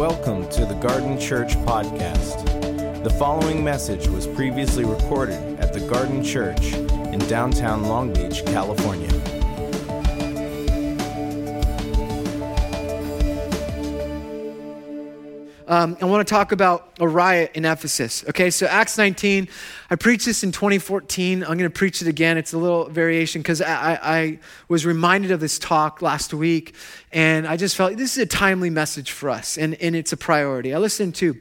Welcome to the Garden Church Podcast. The following message was previously recorded at the Garden Church in downtown Long Beach, California. Um, I want to talk about a riot in Ephesus. Okay, so Acts 19, I preached this in 2014. I'm going to preach it again. It's a little variation because I, I, I, was reminded of this talk last week, and I just felt this is a timely message for us, and, and it's a priority. I listened to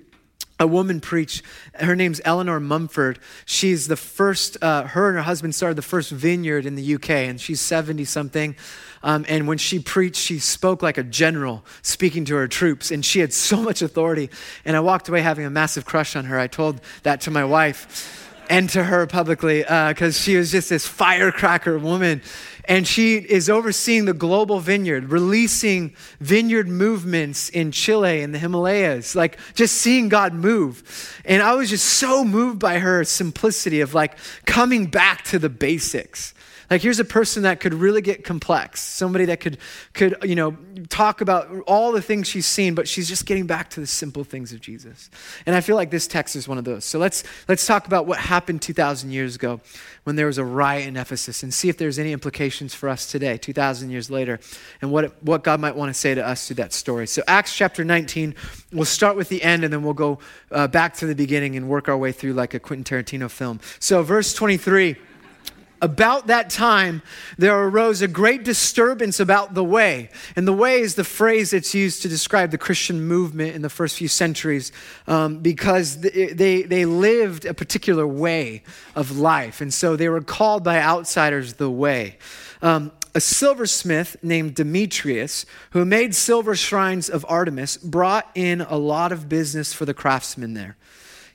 a woman preach. Her name's Eleanor Mumford. She's the first, uh, her and her husband started the first vineyard in the UK, and she's 70 something. Um, and when she preached, she spoke like a general speaking to her troops, and she had so much authority. And I walked away having a massive crush on her. I told that to my wife and to her publicly because uh, she was just this firecracker woman. And she is overseeing the global vineyard, releasing vineyard movements in Chile and the Himalayas, like just seeing God move. And I was just so moved by her simplicity of like coming back to the basics. Like here's a person that could really get complex, somebody that could could you know talk about all the things she's seen, but she's just getting back to the simple things of Jesus. And I feel like this text is one of those. So let's let's talk about what happened 2000 years ago when there was a riot in Ephesus and see if there's any implications for us today, 2000 years later, and what what God might want to say to us through that story. So Acts chapter 19, we'll start with the end and then we'll go uh, back to the beginning and work our way through like a Quentin Tarantino film. So verse 23 about that time, there arose a great disturbance about the way. And the way is the phrase that's used to describe the Christian movement in the first few centuries um, because they, they lived a particular way of life. And so they were called by outsiders the way. Um, a silversmith named Demetrius, who made silver shrines of Artemis, brought in a lot of business for the craftsmen there.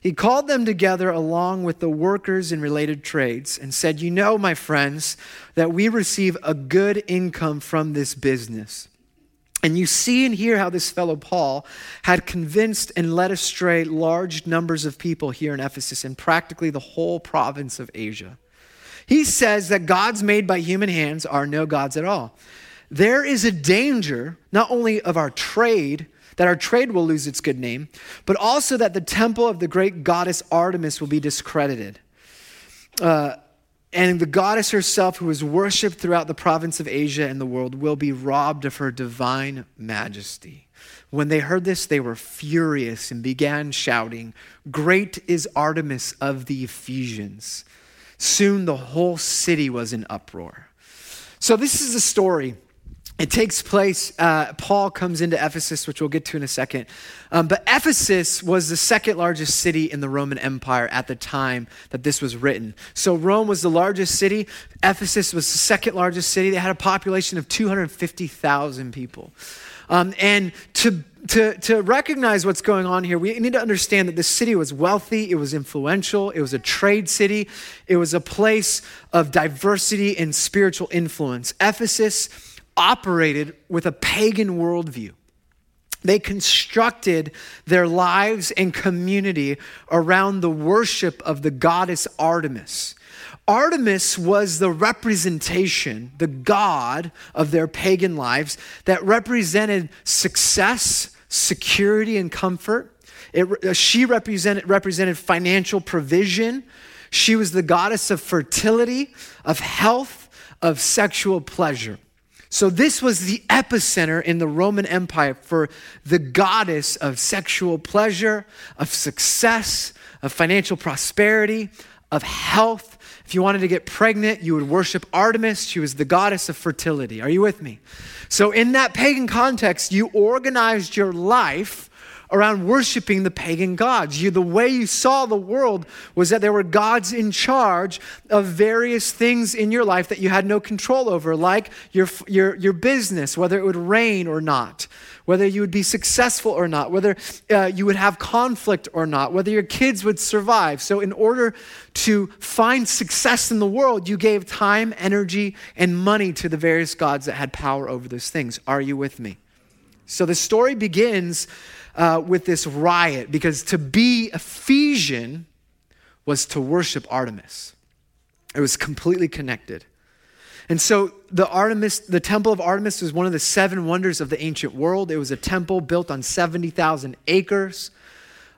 He called them together along with the workers in related trades and said, You know, my friends, that we receive a good income from this business. And you see and hear how this fellow Paul had convinced and led astray large numbers of people here in Ephesus and practically the whole province of Asia. He says that gods made by human hands are no gods at all. There is a danger, not only of our trade, that our trade will lose its good name, but also that the temple of the great goddess Artemis will be discredited. Uh, and the goddess herself, who is worshiped throughout the province of Asia and the world, will be robbed of her divine majesty. When they heard this, they were furious and began shouting, Great is Artemis of the Ephesians. Soon the whole city was in uproar. So, this is a story it takes place, uh, Paul comes into Ephesus, which we'll get to in a second. Um, but Ephesus was the second largest city in the Roman Empire at the time that this was written. So Rome was the largest city, Ephesus was the second largest city. They had a population of 250,000 people. Um, and to, to, to recognize what's going on here, we need to understand that this city was wealthy, it was influential, it was a trade city, it was a place of diversity and spiritual influence. Ephesus operated with a pagan worldview. They constructed their lives and community around the worship of the goddess Artemis. Artemis was the representation, the god of their pagan lives that represented success, security, and comfort. It, uh, she represented, represented financial provision. She was the goddess of fertility, of health, of sexual pleasure. So, this was the epicenter in the Roman Empire for the goddess of sexual pleasure, of success, of financial prosperity, of health. If you wanted to get pregnant, you would worship Artemis. She was the goddess of fertility. Are you with me? So, in that pagan context, you organized your life around worshiping the pagan gods. You, the way you saw the world was that there were gods in charge of various things in your life that you had no control over, like your, your, your business, whether it would rain or not, whether you would be successful or not, whether uh, you would have conflict or not, whether your kids would survive. So, in order to find success in the world, you gave time, energy, and money to the various gods that had power over those things. Are you with me? So, the story begins uh, with this riot because to be Ephesian was to worship Artemis. It was completely connected. And so the Artemis, the temple of Artemis was one of the seven wonders of the ancient world. It was a temple built on 70,000 acres.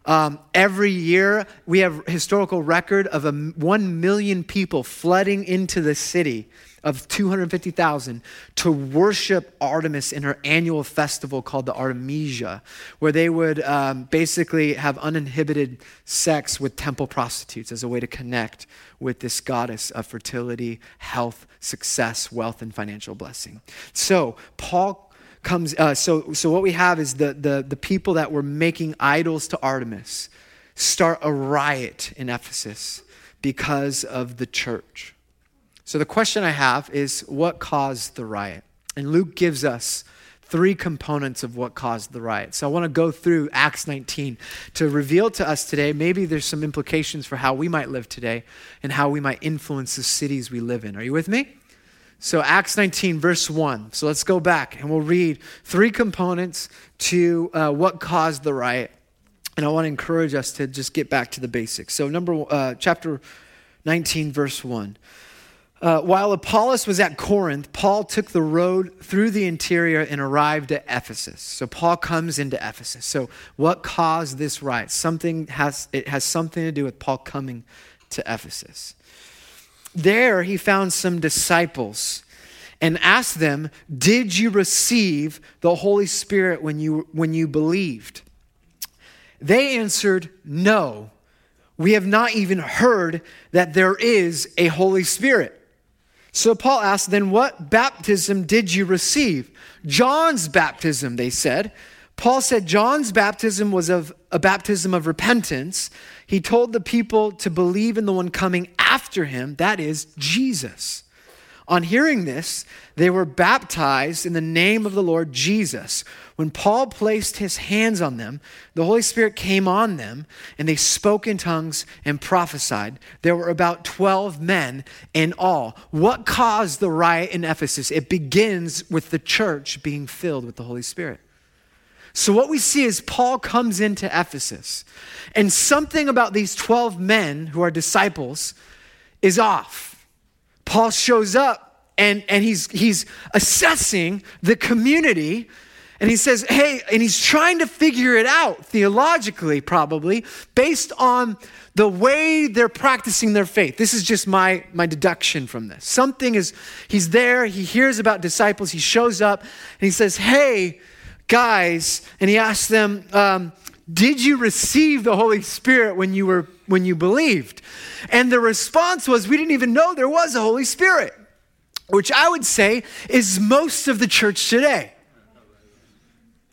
Um, every year, we have historical record of a, 1 million people flooding into the city of 250,000 to worship Artemis in her annual festival called the Artemisia, where they would um, basically have uninhibited sex with temple prostitutes as a way to connect with this goddess of fertility, health, success, wealth, and financial blessing. So, Paul comes uh, so so what we have is the, the the people that were making idols to artemis start a riot in ephesus because of the church so the question I have is what caused the riot? And Luke gives us three components of what caused the riot. So I want to go through Acts 19 to reveal to us today maybe there's some implications for how we might live today and how we might influence the cities we live in. Are you with me? So Acts 19 verse 1. So let's go back and we'll read three components to uh, what caused the riot. And I want to encourage us to just get back to the basics. So number uh, chapter 19 verse 1. Uh, while Apollos was at Corinth, Paul took the road through the interior and arrived at Ephesus. So Paul comes into Ephesus. So what caused this riot? Something has it has something to do with Paul coming to Ephesus. There he found some disciples and asked them, "Did you receive the Holy Spirit when you when you believed?" They answered, "No. We have not even heard that there is a Holy Spirit." So Paul asked, Then what baptism did you receive? John's baptism, they said. Paul said John's baptism was of a baptism of repentance. He told the people to believe in the one coming after him, that is Jesus. On hearing this, they were baptized in the name of the Lord Jesus. When Paul placed his hands on them, the Holy Spirit came on them, and they spoke in tongues and prophesied. There were about 12 men in all. What caused the riot in Ephesus? It begins with the church being filled with the Holy Spirit. So, what we see is Paul comes into Ephesus, and something about these 12 men who are disciples is off Paul shows up and, and he's, he's assessing the community and he says, hey, and he's trying to figure it out theologically, probably, based on the way they're practicing their faith. This is just my, my deduction from this. Something is, he's there, he hears about disciples, he shows up, and he says, hey, guys, and he asks them, um, did you receive the Holy Spirit when you were when you believed? And the response was, We didn't even know there was a Holy Spirit, which I would say is most of the church today.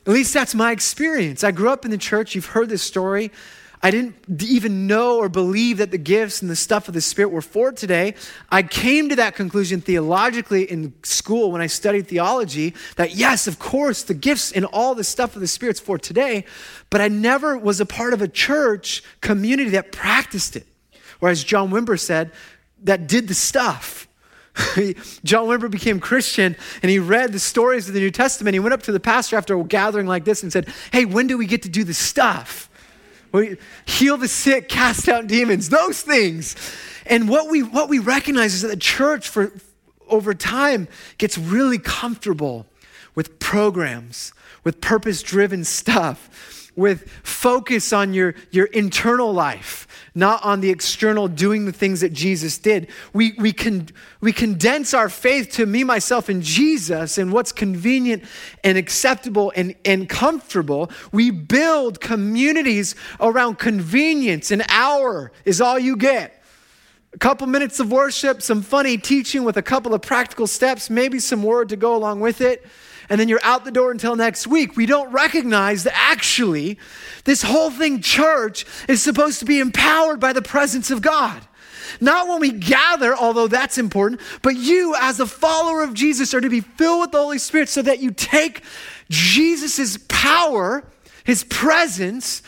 At least that's my experience. I grew up in the church. You've heard this story. I didn't even know or believe that the gifts and the stuff of the Spirit were for today. I came to that conclusion theologically in school when I studied theology that yes, of course, the gifts and all the stuff of the Spirit's for today, but I never was a part of a church community that practiced it. Or as John Wimber said, that did the stuff. John Wimber became Christian and he read the stories of the New Testament. He went up to the pastor after a gathering like this and said, Hey, when do we get to do the stuff? Heal the sick, cast out demons, those things. And what we, what we recognize is that the church, for, over time, gets really comfortable with programs, with purpose driven stuff, with focus on your, your internal life not on the external doing the things that Jesus did. We, we, can, we condense our faith to me, myself, and Jesus and what's convenient and acceptable and, and comfortable. We build communities around convenience. An hour is all you get. A couple minutes of worship, some funny teaching with a couple of practical steps, maybe some word to go along with it and then you're out the door until next week. We don't recognize that actually this whole thing, church, is supposed to be empowered by the presence of God. Not when we gather, although that's important, but you, as a follower of Jesus, are to be filled with the Holy Spirit so that you take Jesus' power, his presence,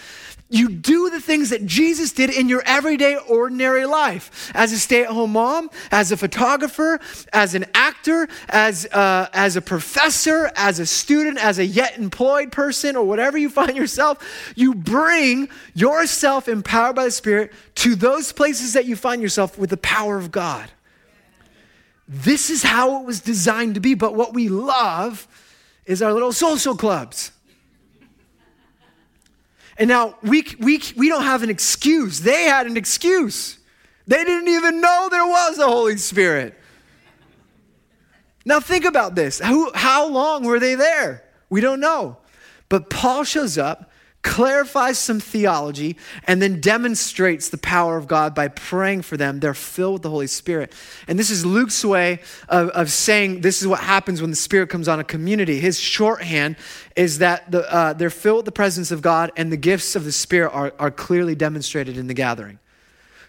you do the things that Jesus did in your everyday, ordinary life. As a stay at home mom, as a photographer, as an actor, as, uh, as a professor, as a student, as a yet employed person, or whatever you find yourself, you bring yourself empowered by the Spirit to those places that you find yourself with the power of God. this is how it was designed to be. But what we love is our little social clubs. And now we, we, we don't have an excuse. They had an excuse. They didn't even know there was a Holy Spirit. Now think about this. How, how long were they there? We don't know. But Paul shows up clarifies some theology, and then demonstrates the power of God by praying for them. They're filled with the Holy Spirit. And this is Luke's way of, of saying this is what happens when the Spirit comes on a community. His shorthand is that the, uh, they're filled with the presence of God, and the gifts of the Spirit are, are clearly demonstrated in the gathering.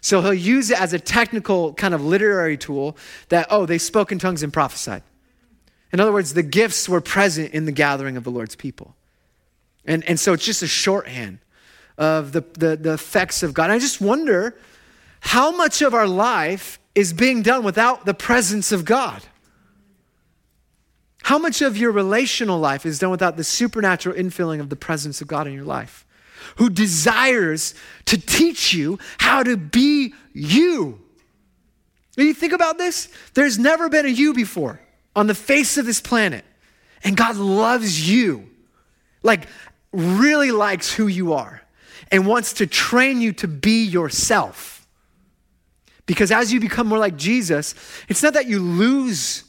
So he'll use it as a technical kind of literary tool that, oh, they spoke in tongues and prophesied. In other words, the gifts were present in the gathering of the Lord's people. And, and so it's just a shorthand of the, the, the effects of God. And I just wonder how much of our life is being done without the presence of God? How much of your relational life is done without the supernatural infilling of the presence of God in your life? Who desires to teach you how to be you? When you think about this, there's never been a you before on the face of this planet. And God loves you. Like, really likes who you are and wants to train you to be yourself. Because as you become more like Jesus, it's not that you lose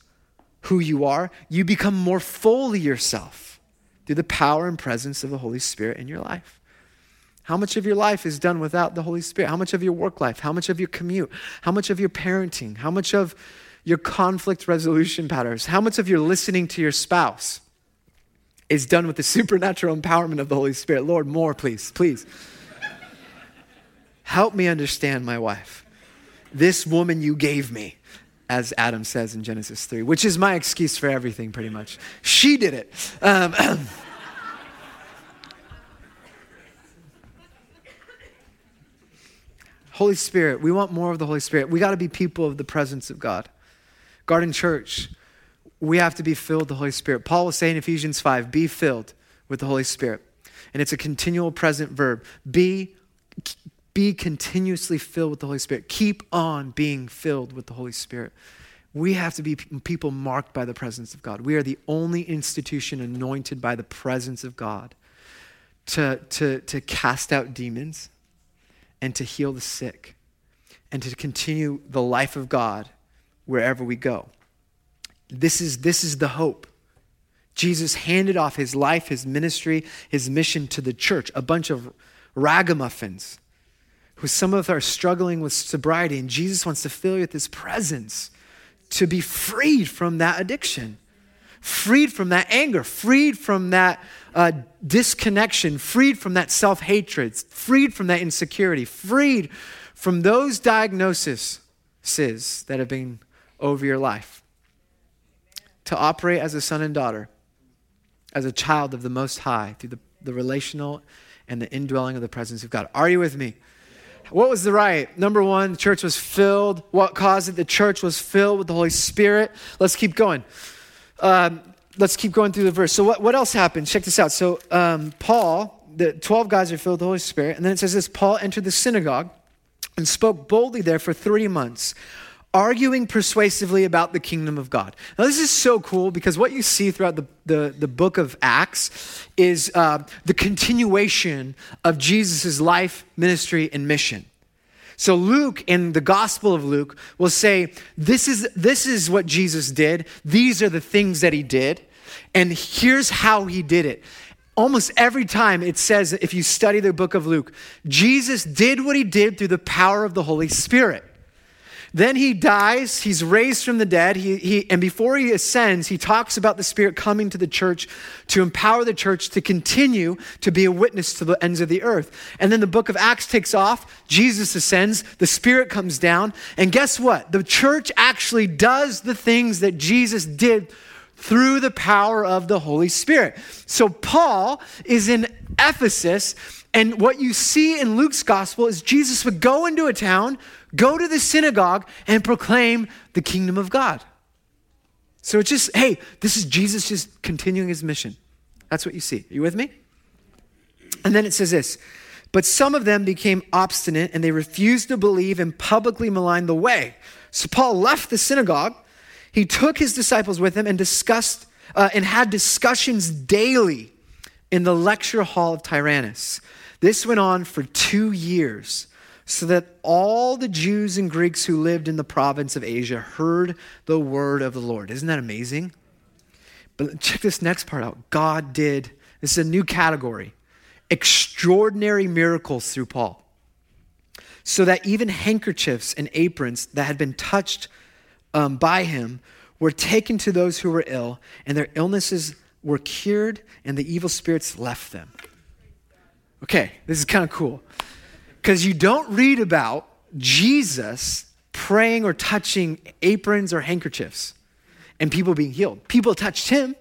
who you are, you become more fully yourself through the power and presence of the Holy Spirit in your life. How much of your life is done without the Holy Spirit? How much of your work life? How much of your commute? How much of your parenting? How much of your conflict resolution patterns? How much of your listening to your spouse? Is done with the supernatural empowerment of the Holy Spirit. Lord, more, please, please. Help me understand my wife. This woman you gave me, as Adam says in Genesis 3, which is my excuse for everything, pretty much. She did it. Um, Holy Spirit, we want more of the Holy Spirit. We got to be people of the presence of God. Garden Church, we have to be filled with the Holy Spirit. Paul was saying in Ephesians 5 be filled with the Holy Spirit. And it's a continual present verb. Be, be continuously filled with the Holy Spirit. Keep on being filled with the Holy Spirit. We have to be people marked by the presence of God. We are the only institution anointed by the presence of God to, to, to cast out demons and to heal the sick and to continue the life of God wherever we go. This is, this is the hope. Jesus handed off his life, his ministry, his mission to the church, a bunch of ragamuffins who some of us are struggling with sobriety, and Jesus wants to fill you with his presence to be freed from that addiction, freed from that anger, freed from that uh, disconnection, freed from that self hatred, freed from that insecurity, freed from those diagnoses that have been over your life to operate as a son and daughter, as a child of the Most High, through the, the relational and the indwelling of the presence of God. Are you with me? What was the right? Number one, the church was filled. What caused it? The church was filled with the Holy Spirit. Let's keep going. Um, let's keep going through the verse. So, what, what else happened? Check this out. So, um, Paul, the 12 guys are filled with the Holy Spirit. And then it says this Paul entered the synagogue and spoke boldly there for three months arguing persuasively about the kingdom of God. Now, this is so cool because what you see throughout the, the, the book of Acts is uh, the continuation of Jesus' life, ministry, and mission. So Luke in the Gospel of Luke will say, this is, this is what Jesus did. These are the things that he did. And here's how he did it. Almost every time it says, if you study the book of Luke, Jesus did what he did through the power of the Holy Spirit. Then he dies, he's raised from the dead, he, he, and before he ascends, he talks about the Spirit coming to the church to empower the church to continue to be a witness to the ends of the earth. And then the book of Acts takes off, Jesus ascends, the Spirit comes down, and guess what? The church actually does the things that Jesus did through the power of the Holy Spirit. So Paul is in Ephesus, and what you see in Luke's gospel is Jesus would go into a town Go to the synagogue and proclaim the kingdom of God. So it's just, hey, this is Jesus just continuing his mission. That's what you see. Are you with me? And then it says this But some of them became obstinate and they refused to believe and publicly maligned the way. So Paul left the synagogue he took his disciples with him and discussed uh, and had discussions daily in the lecture hall of Tyrannus. This went on for two years, so that all the Jews and Greeks who lived in the province of Asia heard the word of the Lord. Isn't that amazing? But check this next part out. God did, this is a new category, extraordinary miracles through Paul. So that even handkerchiefs and aprons that had been touched um, by him were taken to those who were ill, and their illnesses were cured, and the evil spirits left them. Okay, this is kind of cool. Because you don't read about Jesus praying or touching aprons or handkerchiefs and people being healed. People touched him,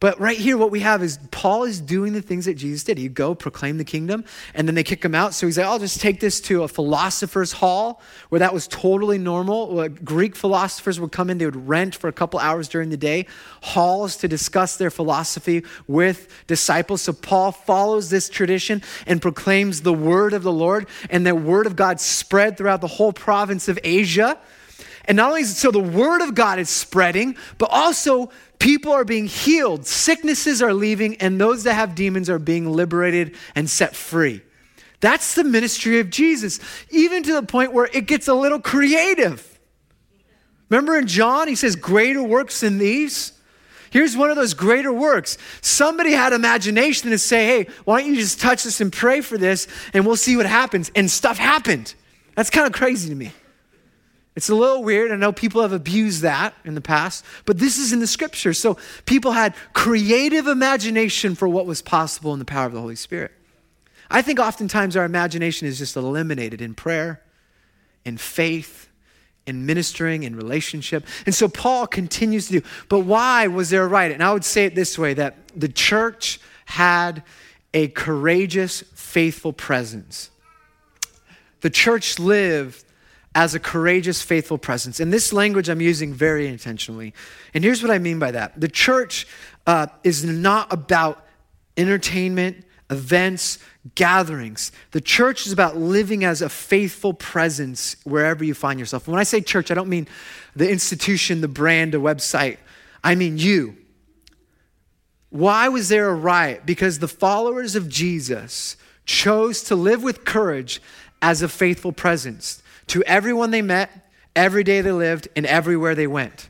but right here, what we have is Paul is doing the things that Jesus did. He'd go proclaim the kingdom, and then they kick him out. So he's like, I'll just take this to a philosopher's hall where that was totally normal. Greek philosophers would come in, they would rent for a couple hours during the day halls to discuss their philosophy with disciples. So Paul follows this tradition and proclaims the word of the Lord, and the word of God spread throughout the whole province of Asia. And not only so the word of God is spreading, but also People are being healed, sicknesses are leaving, and those that have demons are being liberated and set free. That's the ministry of Jesus, even to the point where it gets a little creative. Remember in John, he says, Greater works than these? Here's one of those greater works. Somebody had imagination to say, hey, why don't you just touch this and pray for this and we'll see what happens? And stuff happened. That's kind of crazy to me. It's a little weird. I know people have abused that in the past, but this is in the scripture. So people had creative imagination for what was possible in the power of the Holy Spirit. I think oftentimes our imagination is just eliminated in prayer, in faith, in ministering, in relationship. And so Paul continues to do. But why was there a riot? And I would say it this way that the church had a courageous, faithful presence. The church lived as a courageous, faithful presence. And this language I'm using very intentionally. And here's what I mean by that the church uh, is not about entertainment, events, gatherings. The church is about living as a faithful presence wherever you find yourself. When I say church, I don't mean the institution, the brand, a website. I mean you. Why was there a riot? Because the followers of Jesus chose to live with courage as a faithful presence to everyone they met, every day they lived, and everywhere they went.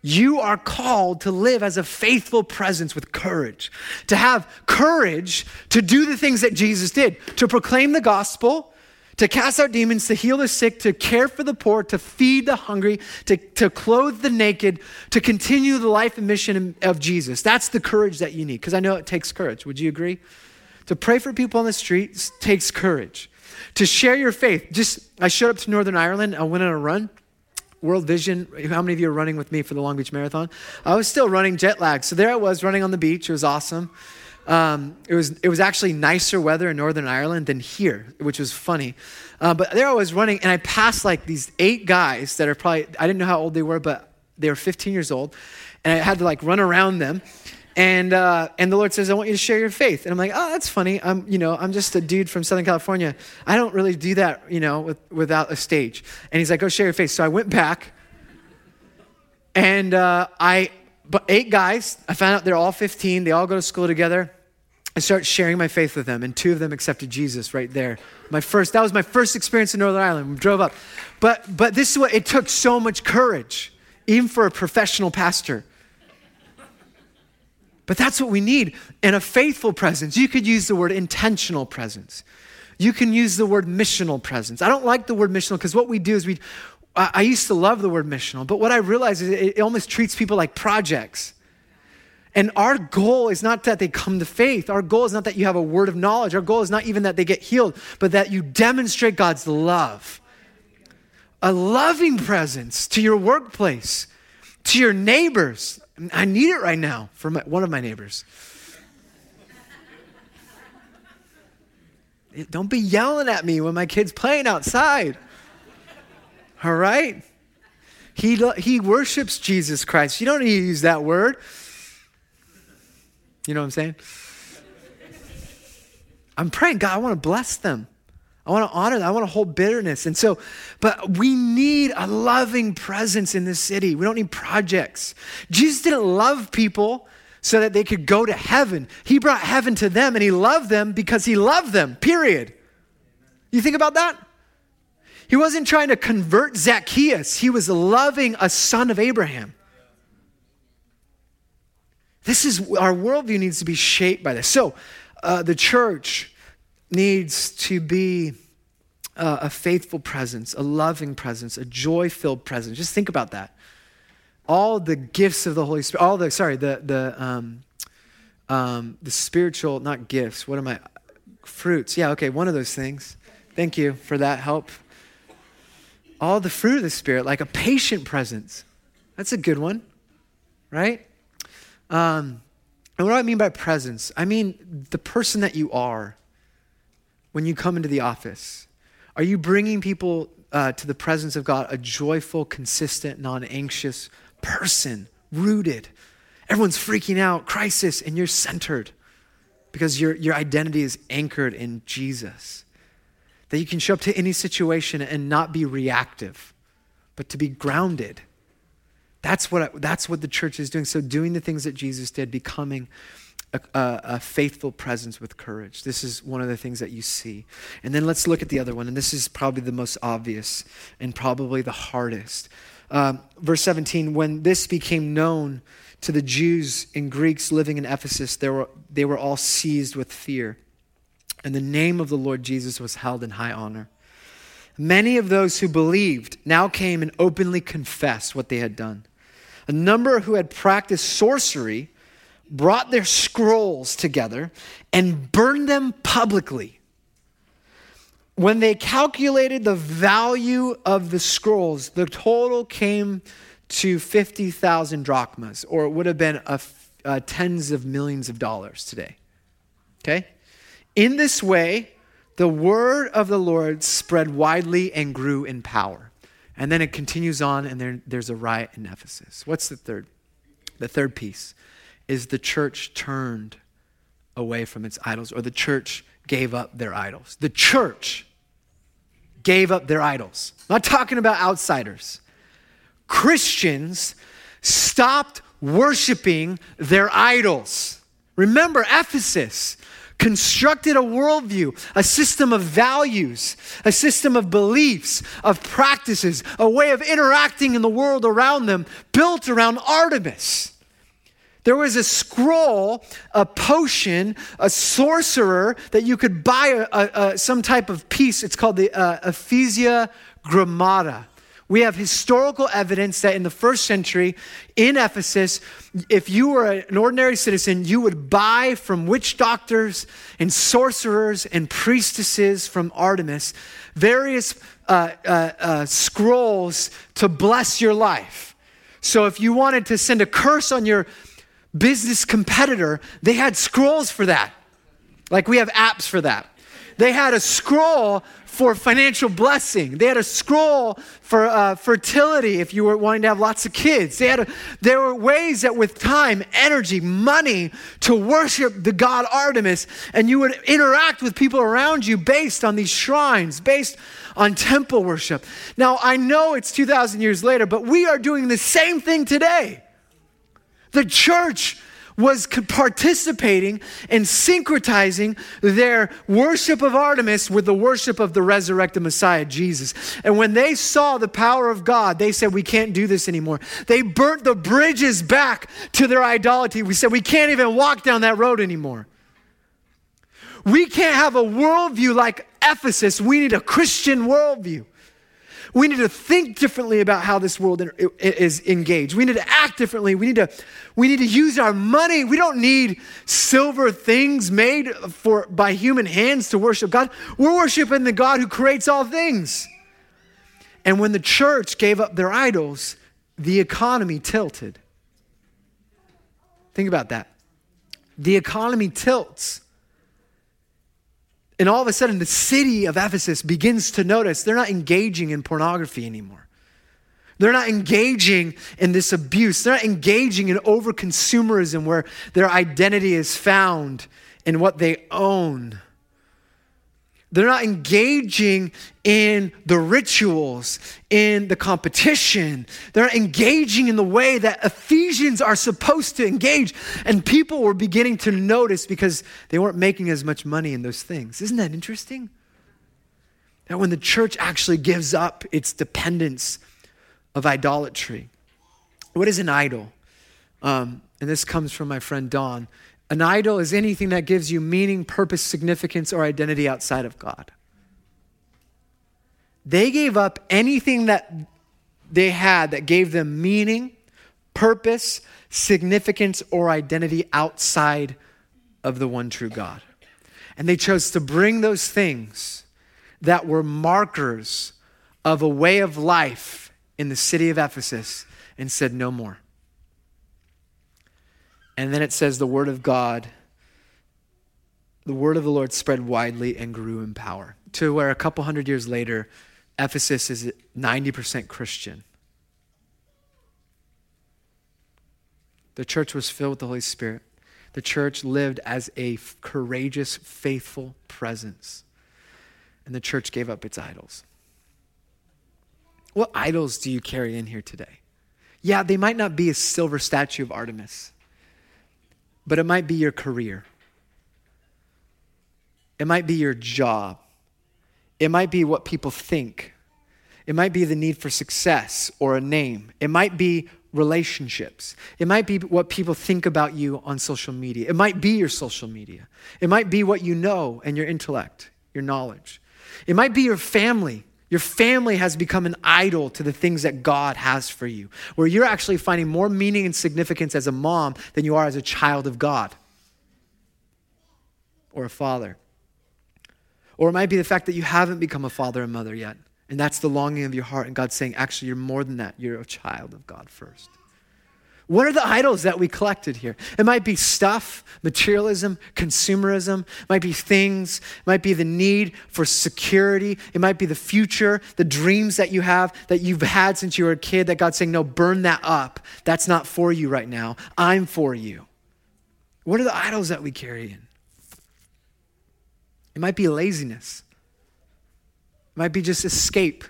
You are called to live as a faithful presence with courage, to have courage to do the things that Jesus did, to proclaim the gospel, to cast out demons, to heal the sick, to care for the poor, to feed the hungry, to, to clothe the naked, to continue the life and mission of Jesus. That's the courage that you need, because I know it takes courage. Would you agree? To pray for people on the streets takes courage to share your faith. Just, I showed up to Northern Ireland. I went on a run. World Vision. How many of you are running with me for the Long Beach Marathon? I was still running jet lag. So there I was running on the beach. It was awesome. Um, it, was, it was actually nicer weather in Northern Ireland than here, which was funny. Uh, but there I was running, and I passed like these eight guys that are probably, I didn't know how old they were, but they were 15 years old. And I had to like run around them. And, uh, and the Lord says, I want you to share your faith. And I'm like, oh, that's funny. I'm, you know, I'm just a dude from Southern California. I don't really do that, you know, with, without a stage. And he's like, go share your faith. So I went back and uh, I, but eight guys, I found out they're all 15. They all go to school together. I start sharing my faith with them, and two of them accepted Jesus right there. My first, that was my first experience in Northern Ireland. We drove up. But, but this is what, it took so much courage, even for a professional pastor but that's what we need. And a faithful presence, you could use the word intentional presence. You can use the word missional presence. I don't like the word missional because what we do is we, I used to love the word missional, but what I realize is it almost treats people like projects. And our goal is not that they come to faith. Our goal is not that you have a word of knowledge. Our goal is not even that they get healed, but that you demonstrate God's love. A loving presence to your workplace, to your neighbors. I need it right now for my, one of my neighbors. Don't be yelling at me when my kid's playing outside. All right? He, he worships Jesus Christ. You don't need to use that word. You know what I'm saying? I'm praying, God, I want to bless them. I want to honor that. I want to hold bitterness. And so, but we need a loving presence in this city. We don't need projects. Jesus didn't love people so that they could go to heaven. He brought heaven to them and he loved them because he loved them, period. You think about that? He wasn't trying to convert Zacchaeus, he was loving a son of Abraham. This is our worldview needs to be shaped by this. So, uh, the church needs to be uh, a faithful presence, a loving presence, a joy filled presence. Just think about that. All the gifts of the Holy Spirit, all the, sorry, the, the, um, um, the spiritual, not gifts, what am I? Fruits. Yeah, okay, one of those things. Thank you for that help. All the fruit of the Spirit, like a patient presence. That's a good one, right? Um, and what do I mean by presence? I mean the person that you are when you come into the office? Are you bringing people uh, to the presence of God, a joyful, consistent, non anxious person, rooted? Everyone's freaking out, crisis, and you're centered because your, your identity is anchored in Jesus. That you can show up to any situation and not be reactive, but to be grounded. That's what, I, that's what the church is doing. So, doing the things that Jesus did, becoming a, a, a, faithful presence with courage. This is one of the things that you see. And then let's look at the other one. And this is probably the most obvious and probably the hardest. Um, verse 17 when this became known to the Jews and Greeks living in Ephesus, they were, they were all seized with fear. And the name of the Lord Jesus was held in high honor. Many of those who believed now came and openly confessed what they had done. A number who had practiced sorcery brought their scrolls together and burned them publicly. When they calculated the value of the scrolls, the total came to 50,000 drachmas, or it would have been a uh, tens of millions of dollars today. Okay? In this way, the word of the Lord spread widely and grew in power. And then it continues on, and there, there's a riot in Ephesus. What's the third? The third piece is the church turned away from its idols, or the church gave up their idols. The church gave up their idols. I'm not talking about outsiders. Christians stopped worshiping their idols. Remember, Ephesus constructed a worldview, a system of values, a system of beliefs, of practices, a way of interacting in the world around them built around Artemis. There was a scroll, a potion, a sorcerer that you could buy a, a, a, some type of piece. It's called the uh, Ephesia Grammata. We have historical evidence that in the first century in Ephesus, if you were an ordinary citizen, you would buy from witch doctors and sorcerers and priestesses from Artemis various uh, uh, uh, scrolls to bless your life. So if you wanted to send a curse on your business competitor, they had scrolls for that. Like we have apps for that. They had a scroll for financial blessing. They had a scroll for uh, fertility if you were wanting to have lots of kids. They had a, there were ways that with time, energy, money to worship the god Artemis, and you would interact with people around you based on these shrines, based on temple worship. Now, I know it's 2,000 years later, but we are doing the same thing today. The church was participating and syncretizing their worship of Artemis with the worship of the resurrected Messiah, Jesus. And when they saw the power of God, they said, We can't do this anymore. They burnt the bridges back to their idolatry. We said, We can't even walk down that road anymore. We can't have a worldview like Ephesus. We need a Christian worldview. We need to think differently about how this world is engaged. We need to act differently. We need to, we need to use our money. We don't need silver things made for, by human hands to worship God. We're worshiping the God who creates all things. And when the church gave up their idols, the economy tilted. Think about that. The economy tilts and all of a sudden, the city of Ephesus begins to notice they're not engaging in pornography anymore. They're not engaging in this abuse. They're not engaging in over consumerism where their identity is found in what they own. They're not engaging in the rituals, in the competition. They're not engaging in the way that Ephesians are supposed to engage. And people were beginning to notice because they weren't making as much money in those things. Isn't that interesting? That when the church actually gives up its dependence of idolatry. What is an idol? Um, and this comes from my friend Don. An idol is anything that gives you meaning, purpose, significance, or identity outside of God. They gave up anything that they had that gave them meaning, purpose, significance, or identity outside of the one true God. And they chose to bring those things that were markers of a way of life in the city of Ephesus and said, No more. And then it says, The word of God, the word of the Lord spread widely and grew in power. To where a couple hundred years later, Ephesus is 90% Christian. The church was filled with the Holy Spirit. The church lived as a courageous, faithful presence. And the church gave up its idols. What idols do you carry in here today? Yeah, they might not be a silver statue of Artemis but it might be your career. It might be your job. It might be what people think. It might be the need for success or a name. It might be relationships. It might be what people think about you on social media. It might be your social media. It might be what you know and your intellect, your knowledge. It might be your family. Your family has become an idol to the things that God has for you, where you're actually finding more meaning and significance as a mom than you are as a child of God or a father. Or it might be the fact that you haven't become a father and mother yet, and that's the longing of your heart, and God's saying, actually, you're more than that. You're a child of God first. What are the idols that we collected here? It might be stuff, materialism, consumerism, it might be things, it might be the need for security, it might be the future, the dreams that you have that you've had since you were a kid that God's saying, no, burn that up. That's not for you right now. I'm for you. What are the idols that we carry in? It might be laziness. It might be just escape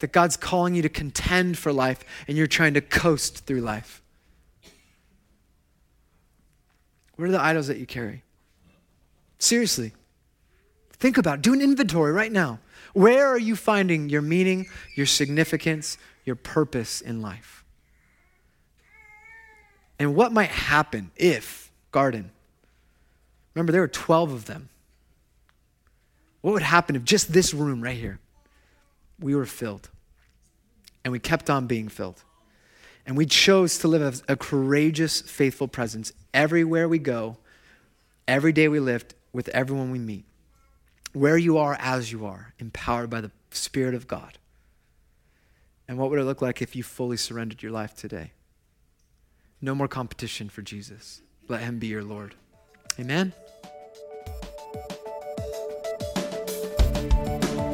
that God's calling you to contend for life and you're trying to coast through life? What are the idols that you carry? Seriously. Think about it. Do an inventory right now. Where are you finding your meaning, your significance, your purpose in life? And what might happen if, garden, remember there were 12 of them. What would happen if just this room right here, we were filled. And we kept on being filled. And we chose to live as a courageous, faithful presence everywhere we go, every day we live, with everyone we meet. Where you are as you are, empowered by the Spirit of God. And what would it look like if you fully surrendered your life today? No more competition for Jesus. Let him be your Lord. Amen.